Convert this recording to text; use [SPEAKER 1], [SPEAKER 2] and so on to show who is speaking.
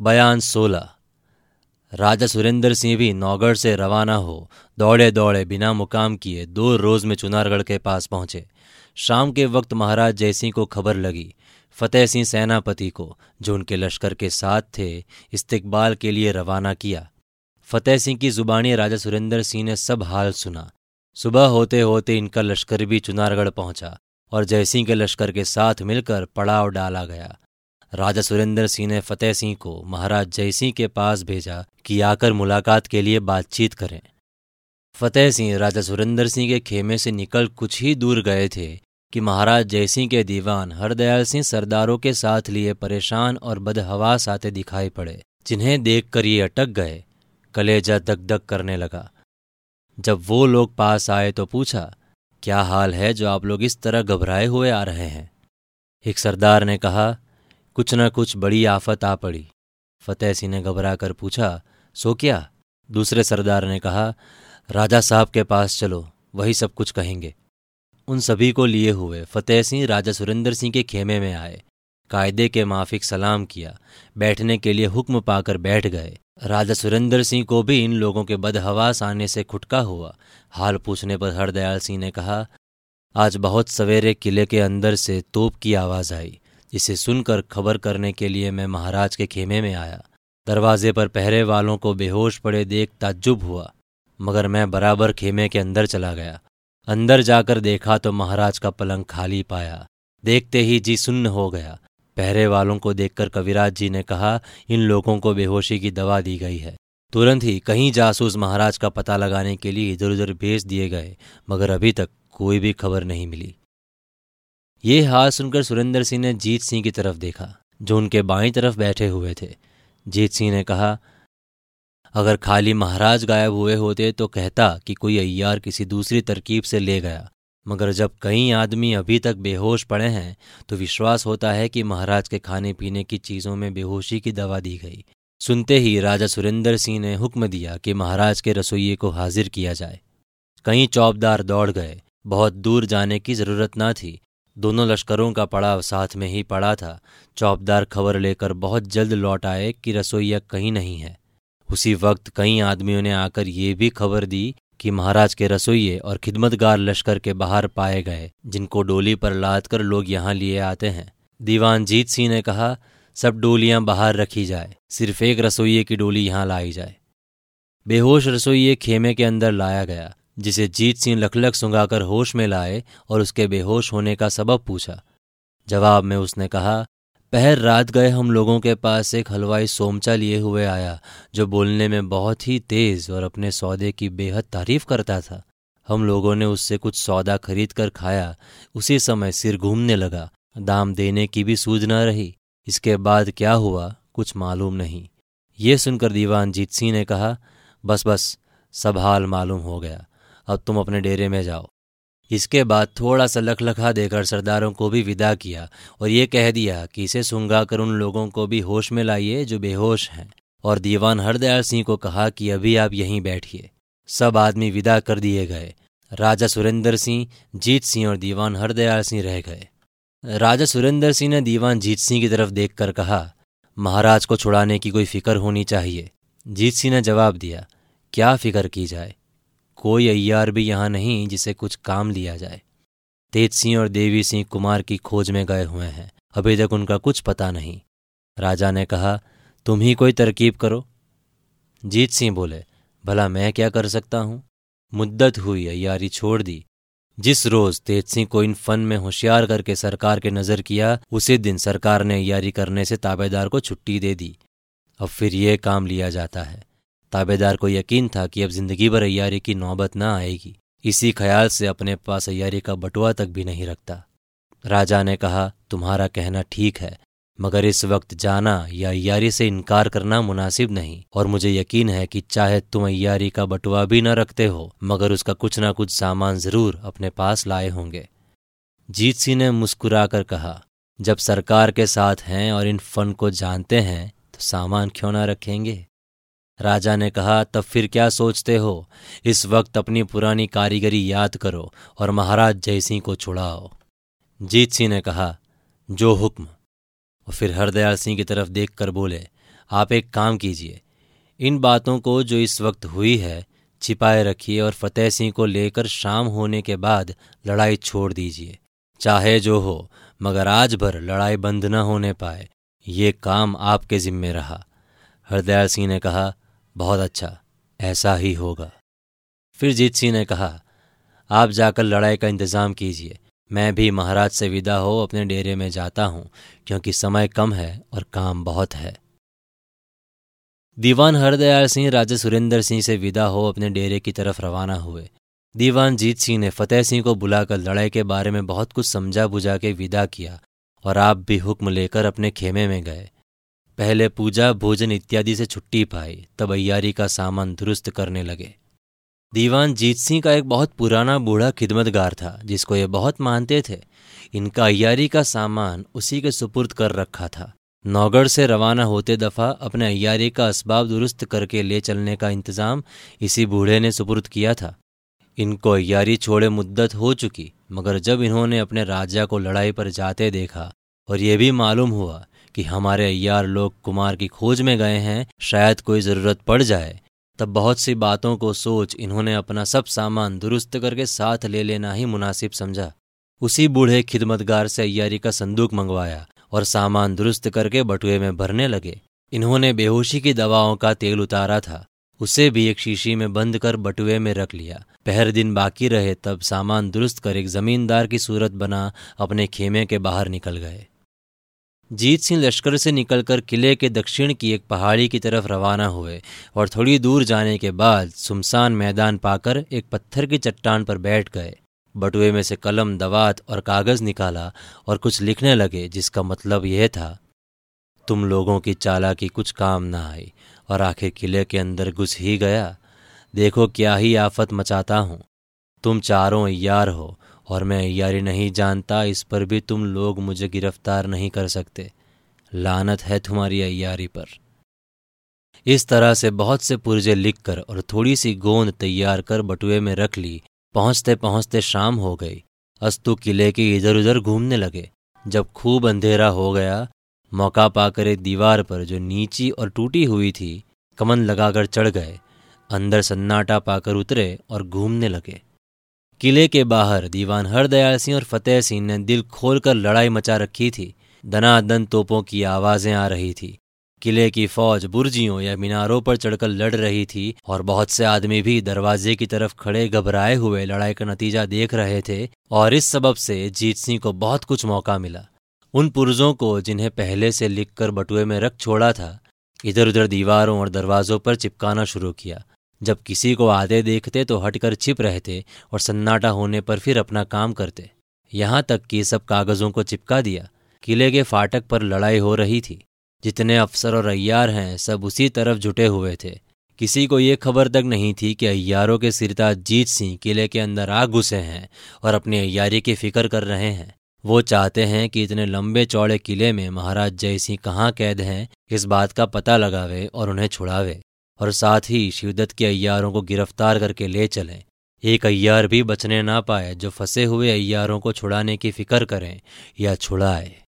[SPEAKER 1] बयान सोलह। राजा सुरेंद्र सिंह भी नौगढ़ से रवाना हो, दौड़े दौड़े बिना मुकाम किए दो रोज में चुनारगढ़ के पास पहुँचे। शाम के वक्त महाराज जयसिंह को खबर लगी, फतेह सिंह सेनापति को, जो उनके लश्कर के साथ थे, इस्तकबाल के लिए रवाना किया। फतेह सिंह की जुबानी राजा सुरेंद्र सिंह ने सब हाल सुना। सुबह होते होते इनका लश्कर भी चुनारगढ़ पहुँचा और जयसिंह के लश्कर के साथ मिलकर पड़ाव डाला गया। राजा सुरेंद्र सिंह ने फतेह सिंह को महाराज जयसिंह के पास भेजा कि आकर मुलाकात के लिए बातचीत करें। फतेह सिंह राजा सुरेंद्र सिंह के खेमे से निकल कुछ ही दूर गए थे कि महाराज जयसिंह के दीवान हरदयाल सिंह सरदारों के साथ लिए परेशान और बदहवास आते दिखाई पड़े, जिन्हें देखकर ये अटक गए। कलेजा दग दग करने लगा। जब वो लोग पास आए तो पूछा, क्या हाल है जो आप लोग इस तरह घबराए हुए आ रहे हैं? एक सरदार ने कहा कुछ न कुछ बड़ी आफत आ पड़ी। फतेह सिंह ने घबरा कर पूछा, सो क्या? दूसरे सरदार ने कहा, राजा साहब के पास चलो, वही सब कुछ कहेंगे। उन सभी को लिए हुए फतेह सिंह राजा सुरेंद्र सिंह के खेमे में आए। कायदे के माफिक सलाम किया। बैठने के लिए हुक्म पाकर बैठ गए। राजा सुरेंद्र सिंह को भी इन लोगों के बदहवास आने से खुटका हुआ। हाल पूछने पर हरदयाल सिंह ने कहा, आज बहुत सवेरे किले के अंदर से तोप की आवाज़ आई। जिसे सुनकर खबर करने के लिए मैं महाराज के खेमे में आया। दरवाजे पर पहरे वालों को बेहोश पड़े देख ताज्जुब हुआ, मगर मैं बराबर खेमे के अंदर चला गया। अंदर जाकर देखा तो महाराज का पलंग खाली पाया। देखते ही जी सुन्न हो गया। पहरे वालों को देखकर कविराज जी ने कहा, इन लोगों को बेहोशी की दवा दी गई है। तुरंत ही कहीं जासूस महाराज का पता लगाने के लिए इधर उधर भेज दिए गए, मगर अभी तक कोई भी खबर नहीं मिली। ये हाल सुनकर सुरेंद्र सिंह ने जीत सिंह की तरफ़ देखा, जो उनके बाई तरफ़ बैठे हुए थे। जीत सिंह ने कहा, अगर खाली महाराज गायब हुए होते तो कहता कि कोई अय्यार किसी दूसरी तरकीब से ले गया, मगर जब कई आदमी अभी तक बेहोश पड़े हैं तो विश्वास होता है कि महाराज के खाने पीने की चीज़ों में बेहोशी की दवा दी गई। सुनते ही राजा सुरेंद्र सिंह ने हुक्म दिया कि महाराज के रसोइये को हाजिर किया जाए। कई चौबदार दौड़ गए, बहुत दूर जाने की ज़रूरत ना थी दोनों लश्करों का पड़ाव साथ में ही पड़ा था। चौबदार खबर लेकर बहुत जल्द लौट आए कि रसोईया कहीं नहीं है। उसी वक्त कई आदमियों ने आकर ये भी खबर दी कि महाराज के रसोइये और खिदमतगार लश्कर के बाहर पाए गए, जिनको डोली पर लाद कर लोग यहाँ लिए आते हैं। दीवान जीत सिंह ने कहा, सब डोलियाँ बाहर रखी जाए, सिर्फ़ एक रसोइये की डोली यहाँ लाई जाए। बेहोश रसोइये खेमे के अंदर लाया गया। जिसे जीत सिंह लखलख सुंगाकर होश में लाए और उसके बेहोश होने का सबब पूछा। जवाब में उसने कहा, पहर रात गए हम लोगों के पास एक हलवाई सोमचा लिए हुए आया, जो बोलने में बहुत ही तेज और अपने सौदे की बेहद तारीफ़ करता था। हम लोगों ने उससे कुछ सौदा खरीद कर खाया, उसी समय सिर घूमने लगा, दाम देने की भी सूझ न रही। इसके बाद क्या हुआ, कुछ मालूम नहीं। ये सुनकर दीवान जीत सिंह ने कहा, बस बस, सब हाल मालूम हो गया। अब तुम अपने डेरे में जाओ। इसके बाद थोड़ा सा लखलखा देकर सरदारों को भी विदा किया और ये कह दिया कि इसे सुंगा कर उन लोगों को भी होश में लाइए जो बेहोश हैं। और दीवान हरदयाल सिंह को कहा कि अभी आप यहीं बैठिए। सब आदमी विदा कर दिए गए। राजा सुरेंद्र सिंह, जीत सिंह और दीवान हरदयाल सिंह रह गए। राजा सुरेंद्र सिंह ने दीवान जीत सिंह की तरफ़ देखकर कहा, महाराज को छुड़ाने की कोई फ़िक्र होनी चाहिए। जीत सिंह ने जवाब दिया, क्या फ़िक्र की जाए? कोई अय्यार भी यहाँ नहीं जिसे कुछ काम लिया जाए। तेज सिंह और देवी सिंह कुमार की खोज में गए हुए हैं। अभी तक उनका कुछ पता नहीं। राजा ने कहा, तुम ही कोई तरकीब करो। जीत सिंह बोले, भला मैं क्या कर सकता हूँ? मुद्दत हुई अयारी छोड़ दी। जिस रोज तेज सिंह को इन फन में होशियार करके सरकार के नज़र किया, उसी दिन सरकार ने अयारी करने से ताबेदार को छुट्टी दे दी। अब फिर ये काम लिया जाता है। ताबेदार को यकीन था कि अब ज़िंदगी भर अयारी की नौबत न आएगी। इसी ख्याल से अपने पास अयारी का बटुआ तक भी नहीं रखता। राजा ने कहा, तुम्हारा कहना ठीक है, मगर इस वक्त जाना या अयारी से इनकार करना मुनासिब नहीं, और मुझे यकीन है कि चाहे तुम अयारी का बटुआ भी न रखते हो, मगर उसका कुछ ना कुछ सामान ज़रूर अपने पास लाए होंगे। जीत सिंह ने मुस्कुराकर कहा, जब सरकार के साथ हैं और इन फन को जानते हैं तो सामान क्यों ना रखेंगे? राजा ने कहा, तब फिर क्या सोचते हो? इस वक्त अपनी पुरानी कारीगरी याद करो और महाराज जयसिंह को छुड़ाओ। जीत सिंह ने कहा, जो हुक्म। और फिर हरदयाल सिंह की तरफ़ देखकर बोले, आप एक काम कीजिए। इन बातों को जो इस वक्त हुई है, छिपाए रखिए और फतेह सिंह को लेकर शाम होने के बाद लड़ाई छोड़ दीजिए। चाहे जो हो, मगर आज भर लड़ाई बंद न होने पाए। ये काम आपके जिम्मे रहा। हरदयाल सिंह ने कहा बहुत अच्छा ऐसा ही होगा। फिर जीत सिंह ने कहा, आप जाकर लड़ाई का इंतज़ाम कीजिए। मैं भी महाराज से विदा हो अपने डेरे में जाता हूँ, क्योंकि समय कम है और काम बहुत है। दीवान हरदयाल सिंह, राजा सुरेंद्र सिंह से विदा हो अपने डेरे की तरफ़ रवाना हुए। दीवान जीत सिंह ने फतेह सिंह को बुलाकर लड़ाई के बारे में बहुत कुछ समझा बुझा के विदा किया और आप भी हुक्म लेकर अपने खेमे में गए। पहले पूजा, भोजन इत्यादि से छुट्टी पाई, तब अयारी का सामान दुरुस्त करने लगे। दीवान जीत सिंह का एक बहुत पुराना बूढ़ा खिदमतगार था, जिसको ये बहुत मानते थे। इनका अयारी का सामान उसी के सुपुर्द कर रखा था। नौगढ़ से रवाना होते दफ़ा अपने अयारी का इसबाब दुरुस्त करके ले चलने का इंतज़ाम इसी बूढ़े ने सुपुर्द किया था। इनको अयारी छोड़े मुद्दत हो चुकी, मगर जब इन्होंने अपने राजा को लड़ाई पर जाते देखा, और ये भी मालूम हुआ कि हमारे अय्यार लोग कुमार की खोज में गए हैं, शायद कोई ज़रूरत पड़ जाए। तब बहुत सी बातों को सोच इन्होंने अपना सब सामान दुरुस्त करके साथ ले लेना ही मुनासिब समझा। उसी बूढ़े खिदमतगार से अयारी का संदूक मंगवाया और सामान दुरुस्त करके बटुए में भरने लगे। इन्होंने बेहोशी की दवाओं का तेल उतारा था। उसे भी एक शीशी में बंद कर बटुए में रख लिया। पहर दिन बाकी रहे तब सामान दुरुस्त कर एक जमींदार की सूरत बना अपने खेमे के बाहर निकल गए। जीत सिंह लश्कर से निकलकर किले के दक्षिण की एक पहाड़ी की तरफ़ रवाना हुए और थोड़ी दूर जाने के बाद सुमसान मैदान पाकर एक पत्थर की चट्टान पर बैठ गए। बटुए में से कलम, दवात और कागज़ निकाला और कुछ लिखने लगे, जिसका मतलब यह था, तुम लोगों की चालाकी कुछ काम न आई और आखिर किले के अंदर घुस ही गया। देखो क्या ही आफत मचाता हूँ। तुम चारों यार हो और मैं यारी नहीं जानता, इस पर भी तुम लोग मुझे गिरफ़्तार नहीं कर सकते। लानत है तुम्हारी अयारी पर। इस तरह से बहुत से पुर्जे लिखकर और थोड़ी सी गोंद तैयार कर बटुए में रख ली पहुँचते पहुँचते शाम हो गई। अस्तु किले के इधर उधर घूमने लगे। जब खूब अंधेरा हो गया, मौका पाकर एक दीवार पर जो नीची और टूटी हुई थी, कमन लगाकर चढ़ गए। अंदर सन्नाटा पाकर उतरे और घूमने लगे। किले के बाहर दीवान हरदयाल सिंह और फतेह सिंह ने दिल खोलकर लड़ाई मचा रखी थी। दनादन तोपों की आवाज़ें आ रही थी। किले की फौज बुर्जियों या मीनारों पर चढ़कर लड़ रही थी और बहुत से आदमी भी दरवाजे की तरफ़ खड़े घबराए हुए लड़ाई का नतीजा देख रहे थे और इस सबब से जीत सिंह को बहुत कुछ मौका मिला। उन पुर्जों को जिन्हें पहले से लिखकर बटुए में रख छोड़ा था इधर उधर दीवारों और दरवाजों पर चिपकाना शुरू किया। जब किसी को आधे देखते तो हटकर छिप रहते और सन्नाटा होने पर फिर अपना काम करते। यहाँ तक कि सब कागजों को चिपका दिया। किले के फाटक पर लड़ाई हो रही थी। जितने अफसर और अय्यार हैं, सब उसी तरफ़ जुटे हुए थे। किसी को ये खबर तक नहीं थी कि अय्यारों के सिरताज जीत सिंह किले के अंदर आ घुसे हैं और अपनी अय्यारी की फ़िक्र कर रहे हैं। वो चाहते हैं कि इतने लंबे चौड़े किले में महाराज जय सिंह कहाँ कैद हैं, इस बात का पता लगावे और उन्हें छुड़ावे। और साथ ही शिवदत्त के अय्यारों को गिरफ़्तार करके ले चलें। एक अय्यार भी बचने ना पाए जो फंसे हुए अय्यारों को छुड़ाने की फ़िक्र करें या छुड़ाए।